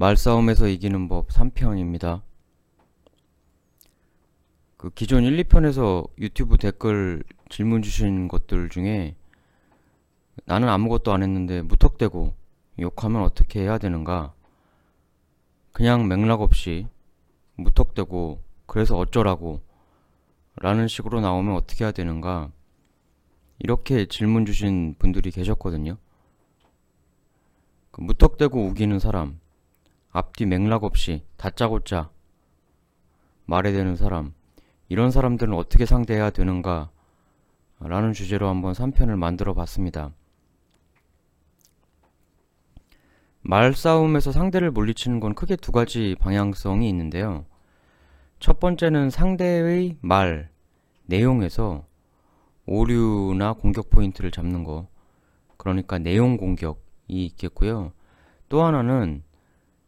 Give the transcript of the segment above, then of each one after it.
말싸움에서 이기는 법 3편입니다. 그 기존 1, 2편에서 유튜브 댓글 질문 주신 것들 중에 나는 아무것도 안 했는데 무턱대고 욕하면 어떻게 해야 되는가? 그냥 맥락 없이 무턱대고 그래서 어쩌라고 라는 식으로 나오면 어떻게 해야 되는가? 이렇게 질문 주신 분들이 계셨거든요. 그 무턱대고 우기는 사람, 앞뒤 맥락 없이 다짜고짜 말에 대는 사람, 이런 사람들은 어떻게 상대해야 되는가? 라는 주제로 한번 3편을 만들어 봤습니다. 말싸움에서 상대를 물리치는 건 크게 두 가지 방향성이 있는데요. 첫 번째는 상대의 말, 내용에서 오류나 공격 포인트를 잡는 거. 그러니까 내용 공격이 있겠고요. 또 하나는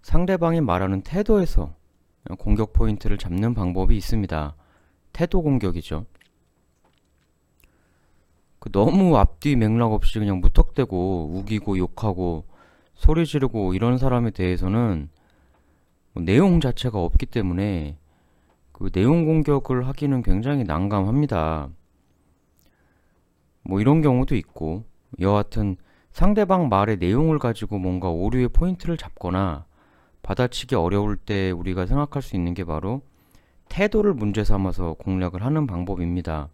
상대방이 말하는 태도에서 공격 포인트를 잡는 방법이 있습니다. 태도 공격이죠. 그 너무 앞뒤 맥락 없이 그냥 무턱대고 우기고 욕하고 소리 지르고 이런 사람에 대해서는 뭐 내용 자체가 없기 때문에 그 내용 공격을 하기는 굉장히 난감합니다. 뭐 이런 경우도 있고 여하튼 상대방 말의 내용을 가지고 뭔가 오류의 포인트를 잡거나 받아치기 어려울 때 우리가 생각할 수 있는 게 바로 태도를 문제 삼아서 공략을 하는 방법입니다.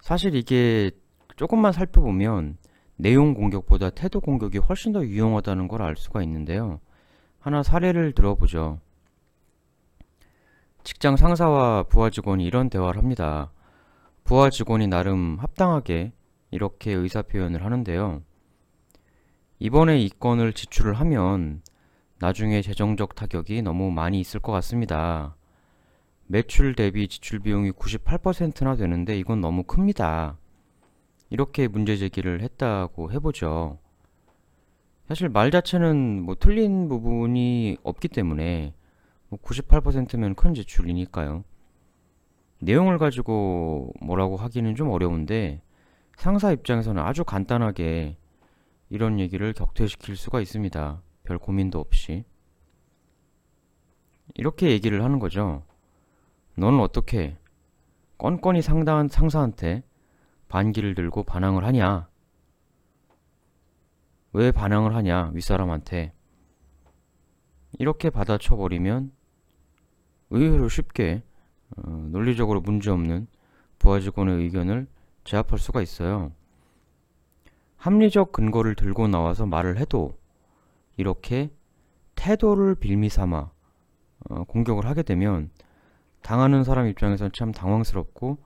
사실 이게 조금만 살펴보면 내용 공격보다 태도 공격이 훨씬 더 유용하다는 걸 알 수가 있는데요. 하나 사례를 들어보죠. 직장 상사와 부하 직원이 이런 대화를 합니다. 부하 직원이 나름 합당하게 이렇게 의사 표현을 하는데요. 이번에 이 건을 지출을 하면 나중에 재정적 타격이 너무 많이 있을 것 같습니다. 매출 대비 지출 비용이 98%나 되는데 이건 너무 큽니다. 이렇게 문제 제기를 했다고 해보죠. 사실 말 자체는 뭐 틀린 부분이 없기 때문에 뭐 98%면 큰 지출이니까요. 내용을 가지고 뭐라고 하기는 좀 어려운데 상사 입장에서는 아주 간단하게 이런 얘기를 격퇴시킬 수가 있습니다. 별 고민도 없이. 이렇게 얘기를 하는 거죠. 너는 어떻게 건건이 상당한 상사한테 반기를 들고 반항을 하냐? 왜 반항을 하냐? 윗사람한테. 이렇게 받아쳐버리면 의외로 쉽게 어, 논리적으로 문제없는 부하 직원의 의견을 제압할 수가 있어요. 합리적 근거를 들고 나와서 말을 해도 이렇게 태도를 빌미 삼아 어, 공격을 하게 되면 당하는 사람 입장에서는 참 당황스럽고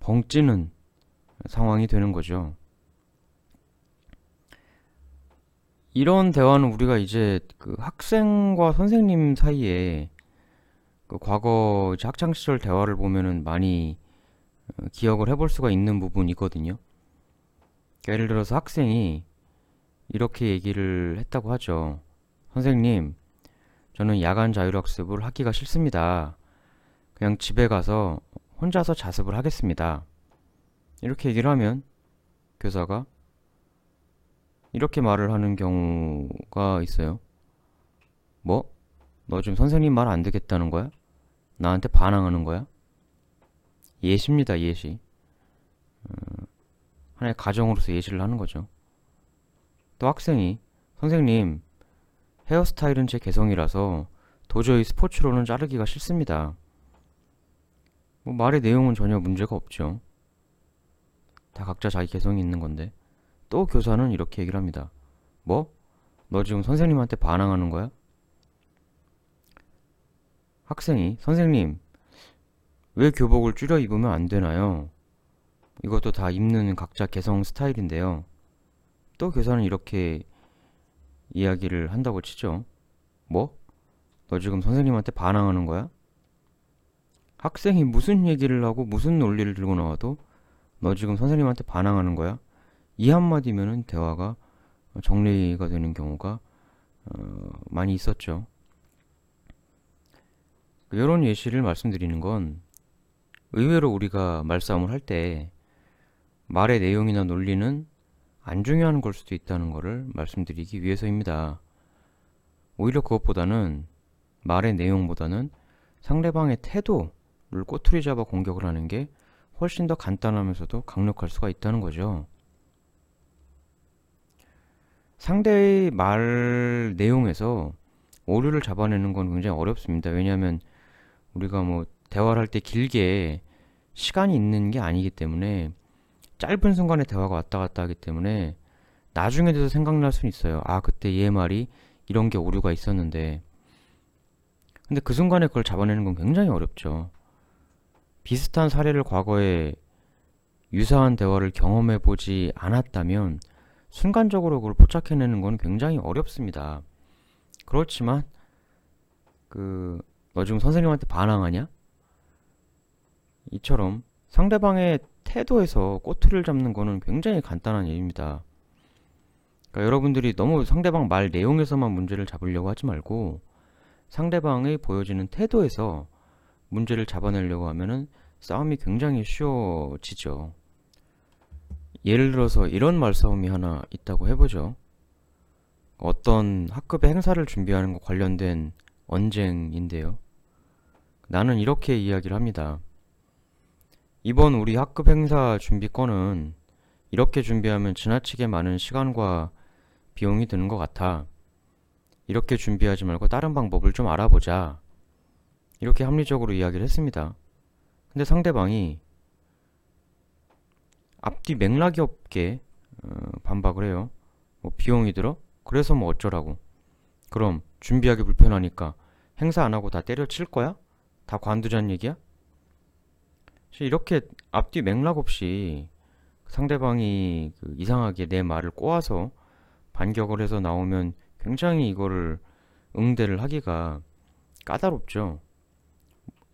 벙찌는 상황이 되는 거죠. 이런 대화는 우리가 이제 그 학생과 선생님 사이에 그 과거 학창 시절 대화를 보면은 많이 어, 기억을 해볼 수가 있는 부분이거든요. 예를 들어서 학생이 이렇게 얘기를 했다고 하죠. 선생님, 저는 야간 자율학습을 하기가 싫습니다. 그냥 집에 가서 혼자서 자습을 하겠습니다. 이렇게 얘기를 하면 교사가 이렇게 말을 하는 경우가 있어요. 뭐? 너 지금 선생님 말 안 듣겠다는 거야? 나한테 반항하는 거야? 예시입니다, 예시. 어, 하나의 가정으로서 예시를 하는 거죠. 또 학생이 선생님 헤어스타일은 제 개성이라서 도저히 스포츠로는 자르기가 싫습니다. 뭐 말의 내용은 전혀 문제가 없죠. 다 각자 자기 개성이 있는 건데 또 교사는 이렇게 얘기를 합니다. 뭐? 너 지금 선생님한테 반항하는 거야? 학생이 선생님 왜 교복을 줄여 입으면 안 되나요? 이것도 다 입는 각자 개성 스타일인데요. 또 교사는 이렇게 이야기를 한다고 치죠. 뭐? 너 지금 선생님한테 반항하는 거야? 학생이 무슨 얘기를 하고 무슨 논리를 들고 나와도 너 지금 선생님한테 반항하는 거야? 이 한마디면은 대화가 정리가 되는 경우가 어, 많이 있었죠. 이런 예시를 말씀드리는 건 의외로 우리가 말싸움을 할 때 말의 내용이나 논리는 안 중요한 걸 수도 있다는 것을 말씀드리기 위해서입니다. 오히려 그것보다는 말의 내용보다는 상대방의 태도를 꼬투리 잡아 공격을 하는 게 훨씬 더 간단하면서도 강력할 수가 있다는 거죠. 상대의 말 내용에서 오류를 잡아내는 건 굉장히 어렵습니다. 왜냐하면 우리가 뭐 대화를 할 때 길게 시간이 있는 게 아니기 때문에 짧은 순간에 대화가 왔다 갔다 하기 때문에 나중에 돼서 생각날 수는 있어요. 아, 그때 얘 말이 이런 게 오류가 있었는데. 근데 그 순간에 그걸 잡아내는 건 굉장히 어렵죠. 비슷한 사례를 과거에 유사한 대화를 경험해 보지 않았다면 순간적으로 그걸 포착해내는 건 굉장히 어렵습니다. 그렇지만 그 너 지금 선생님한테 반항하냐? 이처럼 상대방의 태도에서 꼬투리를 잡는 거는 굉장히 간단한 일입니다. 그러니까 여러분들이 너무 상대방 말 내용에서만 문제를 잡으려고 하지 말고 상대방의 보여지는 태도에서 문제를 잡아내려고 하면은 싸움이 굉장히 쉬워지죠. 예를 들어서 이런 말싸움이 하나 있다고 해보죠. 어떤 학급의 행사를 준비하는 것 관련된 언쟁인데요. 나는 이렇게 이야기를 합니다. 이번 우리 학급 행사 준비권은 이렇게 준비하면 지나치게 많은 시간과 비용이 드는 것 같아. 이렇게 준비하지 말고 다른 방법을 좀 알아보자. 이렇게 합리적으로 이야기를 했습니다. 근데 상대방이 앞뒤 맥락이 없게 어, 반박을 해요. 뭐 비용이 들어? 그래서 뭐 어쩌라고. 그럼 준비하기 불편하니까 행사 안 하고 다 때려칠 거야? 다 관두자는 얘기야? 이렇게 앞뒤 맥락 없이 상대방이 그 이상하게 내 말을 꼬아서 반격을 해서 나오면 굉장히 이거를 응대를 하기가 까다롭죠.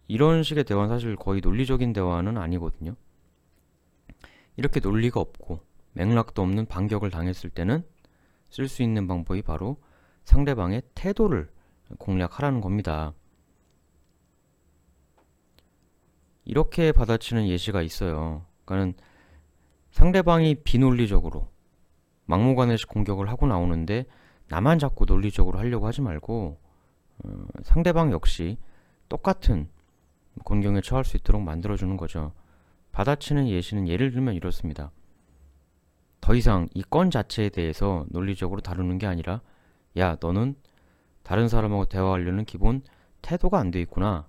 이런 식의 대화는 사실 거의 논리적인 대화는 아니거든요. 이렇게 논리가 없고 맥락도 없는 반격을 당했을 때는 쓸 수 있는 방법이 바로 상대방의 태도를 공략하라는 겁니다. 이렇게 받아치는 예시가 있어요. 그러니까는 상대방이 비논리적으로 막무가내식 공격을 하고 나오는데 나만 자꾸 논리적으로 하려고 하지 말고 어, 상대방 역시 똑같은 곤경에 처할 수 있도록 만들어주는 거죠. 받아치는 예시는 예를 들면 이렇습니다. 더 이상 이 건 자체에 대해서 논리적으로 다루는 게 아니라 야 너는 다른 사람하고 대화하려는 기본 태도가 안 돼 있구나.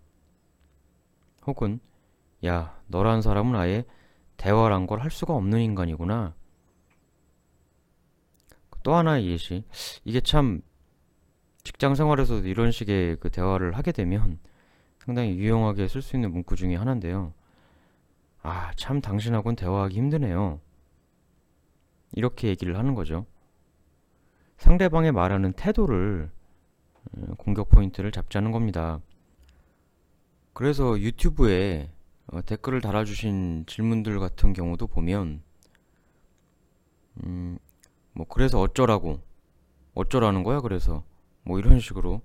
혹은 야 너란 사람은 아예 대화란 걸 할 수가 없는 인간이구나. 또 하나의 예시. 이게 참 직장 생활에서도 이런 식의 그 대화를 하게 되면 상당히 유용하게 쓸 수 있는 문구 중에 하나인데요. 아, 참 당신하고는 대화하기 힘드네요. 이렇게 얘기를 하는 거죠. 상대방의 말하는 태도를 어, 공격 포인트를 잡자는 겁니다. 그래서 유튜브에 어, 댓글을 달아주신 질문들 같은 경우도 보면 음, 뭐 그래서 어쩌라고 어쩌라는 거야? 그래서 뭐 이런 식으로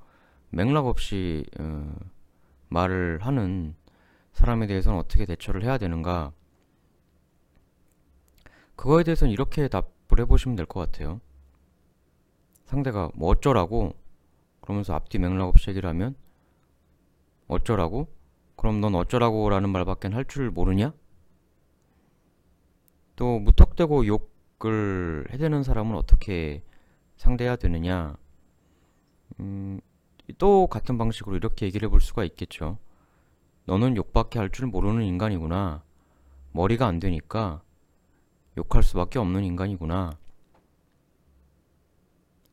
맥락 없이 어, 말을 하는 사람에 대해서는 어떻게 대처를 해야 되는가? 그거에 대해서는 이렇게 답을 해보시면 될 것 같아요. 상대가 뭐 어쩌라고? 그러면서 앞뒤 맥락 없이 얘기를 하면 어쩌라고? 그럼 넌 어쩌라고 라는 말밖에 할줄 모르냐? 또 무턱대고 욕 욕을 해대는 사람은 어떻게 상대해야 되느냐? 음, 또 같은 방식으로 이렇게 얘기를 해볼 수가 있겠죠. 너는 욕밖에 할 줄 모르는 인간이구나. 머리가 안 되니까 욕할 수밖에 없는 인간이구나.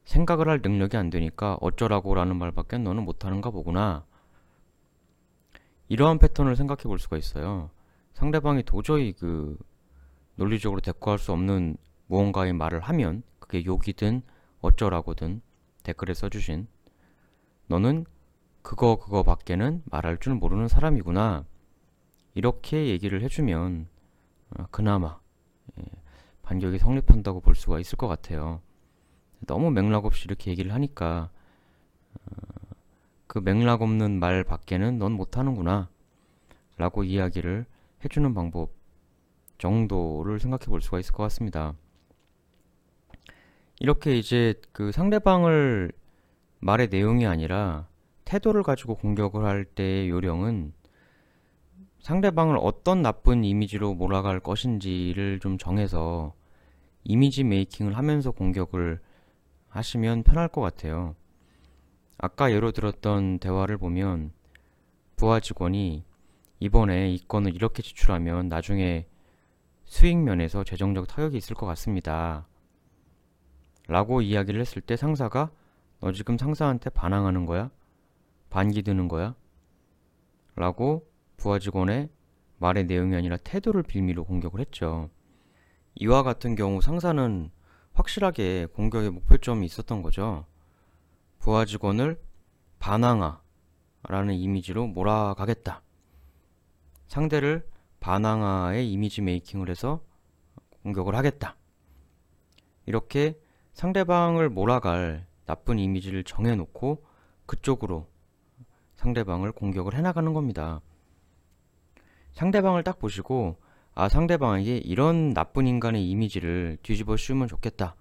생각을 할 능력이 안 되니까 어쩌라고 라는 말밖에 너는 못하는가 보구나. 이러한 패턴을 생각해 볼 수가 있어요. 상대방이 도저히 그 논리적으로 대꾸할 수 없는 무언가의 말을 하면 그게 욕이든 어쩌라고든 댓글에 써주신 너는 그거 그거 밖에는 말할 줄 모르는 사람이구나 이렇게 얘기를 해주면 어, 그나마 예, 반격이 성립한다고 볼 수가 있을 것 같아요. 너무 맥락 없이 이렇게 얘기를 하니까 어, 그 맥락 없는 말 밖에는 넌 못하는구나 라고 이야기를 해주는 방법 정도를 생각해 볼 수가 있을 것 같습니다. 이렇게 이제 그 상대방을 말의 내용이 아니라 태도를 가지고 공격을 할 때의 요령은 상대방을 어떤 나쁜 이미지로 몰아갈 것인지를 좀 정해서 이미지 메이킹을 하면서 공격을 하시면 편할 것 같아요. 아까 예로 들었던 대화를 보면 부하 직원이 이번에 이 건을 이렇게 지출하면 나중에 수익 면에서 재정적 타격이 있을 것 같습니다. 라고 이야기를 했을 때 상사가 너 지금 상사한테 반항하는 거야? 반기 드는 거야? 라고 부하 직원의 말의 내용이 아니라 태도를 빌미로 공격을 했죠. 이와 같은 경우 상사는 확실하게 공격의 목표점이 있었던 거죠. 부하 직원을 반항아라는 이미지로 몰아가겠다. 상대를 반항아의 이미지 메이킹을 해서 공격을 하겠다. 이렇게 상대방을 몰아갈 나쁜 이미지를 정해놓고 그쪽으로 상대방을 공격을 해나가는 겁니다. 상대방을 딱 보시고 아 상대방에게 이런 나쁜 인간의 이미지를 뒤집어 씌우면 좋겠다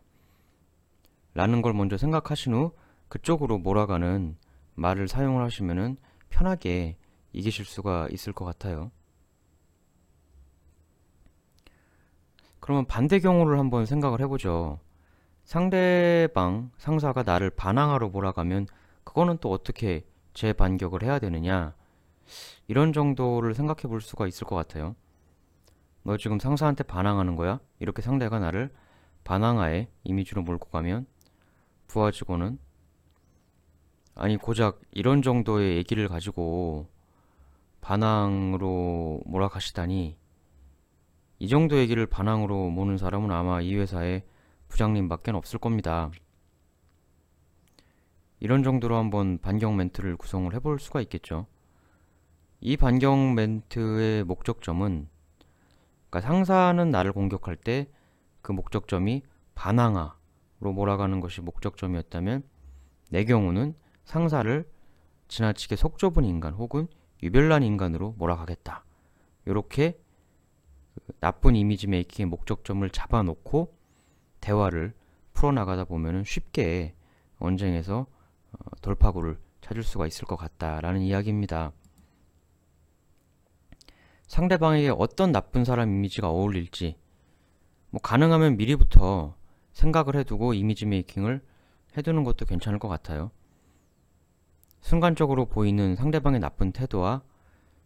라는 걸 먼저 생각하신 후 그쪽으로 몰아가는 말을 사용을 하시면은 편하게 이기실 수가 있을 것 같아요. 그러면 반대 경우를 한번 생각을 해보죠. 상대방 상사가 나를 반항하러 몰아가면 그거는 또 어떻게 재반격을 해야 되느냐 이런 정도를 생각해 볼 수가 있을 것 같아요. 너 지금 상사한테 반항하는 거야? 이렇게 상대가 나를 반항하에 이미지로 몰고 가면 부하 직원은 아니 고작 이런 정도의 얘기를 가지고 반항으로 몰아가시다니 이 정도 얘기를 반항으로 모는 사람은 아마 이 회사에 부장님밖에 없을 겁니다. 이런 정도로 한번 반경 멘트를 구성을 해볼 수가 있겠죠. 이 반경 멘트의 목적점은 그러니까 상사는 나를 공격할 때 그 목적점이 반항아로 몰아가는 것이 목적점이었다면 내 경우는 상사를 지나치게 속 좁은 인간 혹은 유별난 인간으로 몰아가겠다. 이렇게 나쁜 이미지 메이킹의 목적점을 잡아놓고 대화를 풀어나가다 보면 쉽게 언쟁에서 어, 돌파구를 찾을 수가 있을 것 같다라는 이야기입니다. 상대방에게 어떤 나쁜 사람 이미지가 어울릴지 뭐 가능하면 미리부터 생각을 해두고 이미지 메이킹을 해두는 것도 괜찮을 것 같아요. 순간적으로 보이는 상대방의 나쁜 태도와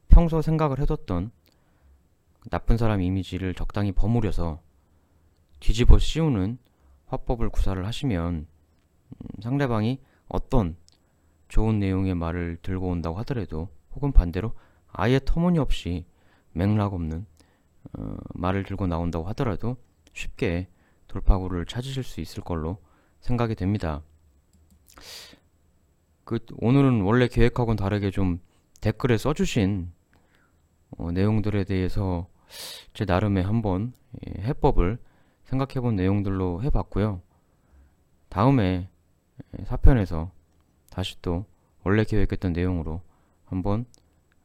평소 생각을 해뒀던 나쁜 사람 이미지를 적당히 버무려서 뒤집어 씌우는 화법을 구사를 하시면 음, 상대방이 어떤 좋은 내용의 말을 들고 온다고 하더라도 혹은 반대로 아예 터무니없이 맥락 없는 어, 말을 들고 나온다고 하더라도 쉽게 돌파구를 찾으실 수 있을 걸로 생각이 됩니다. 그 오늘은 원래 계획하고는 다르게 좀 댓글에 써주신 어, 내용들에 대해서 제 나름의 한번 예, 해법을 생각해본 내용들로 해봤고요. 다음에 4편에서 다시 또 원래 계획했던 내용으로 한번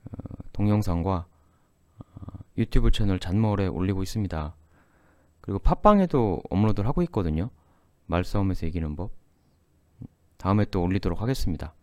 어, 동영상과 어, 유튜브 채널 잔머울에 올리고 있습니다. 그리고 팟빵에도 업로드를 하고 있거든요. 말싸움에서 이기는 법. 다음에 또 올리도록 하겠습니다.